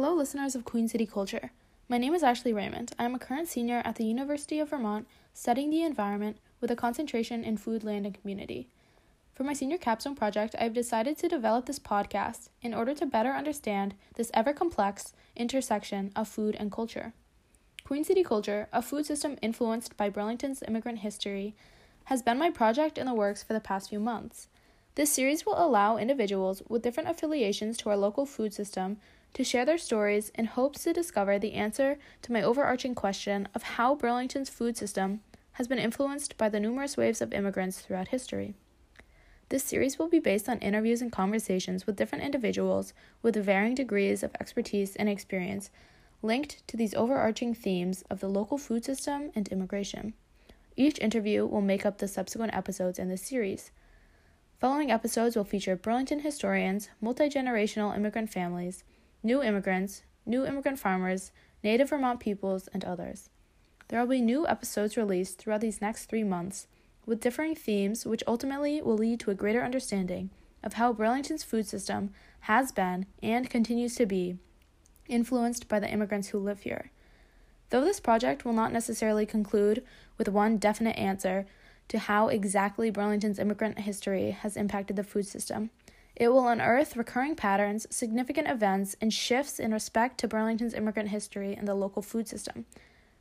Hello, listeners of Queen City Culture. My name is Ashley Raymond. I am a current senior at the University of Vermont studying the environment with a concentration in food, land, and community. For my senior capstone project, I have decided to develop this podcast in order to better understand this ever complex intersection of food and culture. Queen City Culture, a food system influenced by Burlington's immigrant history, has been my project in the works for the past few months. This series will allow individuals with different affiliations to our local food system to share their stories in hopes to discover the answer to my overarching question of how Burlington's food system has been influenced by the numerous waves of immigrants throughout history. This series will be based on interviews and conversations with different individuals with varying degrees of expertise and experience linked to these overarching themes of the local food system and immigration. Each interview will make up the subsequent episodes in this series. Following episodes will feature Burlington historians, multi generational immigrant families, new immigrants, new immigrant farmers, native Vermont peoples, and others. There will be new episodes released throughout these next three months with differing themes, which ultimately will lead to a greater understanding of how Burlington's food system has been and continues to be influenced by the immigrants who live here. Though this project will not necessarily conclude with one definite answer to how exactly Burlington's immigrant history has impacted the food system, it will unearth recurring patterns, significant events, and shifts in respect to Burlington's immigrant history and the local food system.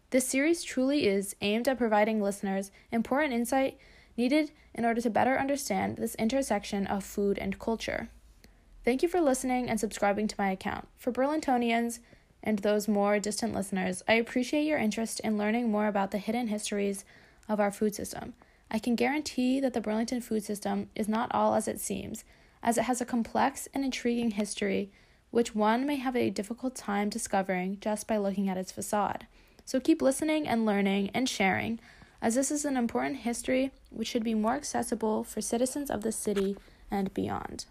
This series truly is aimed at providing listeners important insight needed in order to better understand this intersection of food and culture. Thank you for listening and subscribing to my account. For Burlingtonians and those more distant listeners, I appreciate your interest in learning more about the hidden histories of our food system. I can guarantee that the Burlington food system is not all as it seems, as it has a complex and intriguing history, which one may have a difficult time discovering just by looking at its facade. So keep listening and learning and sharing, as this is an important history which should be more accessible for citizens of the city and beyond.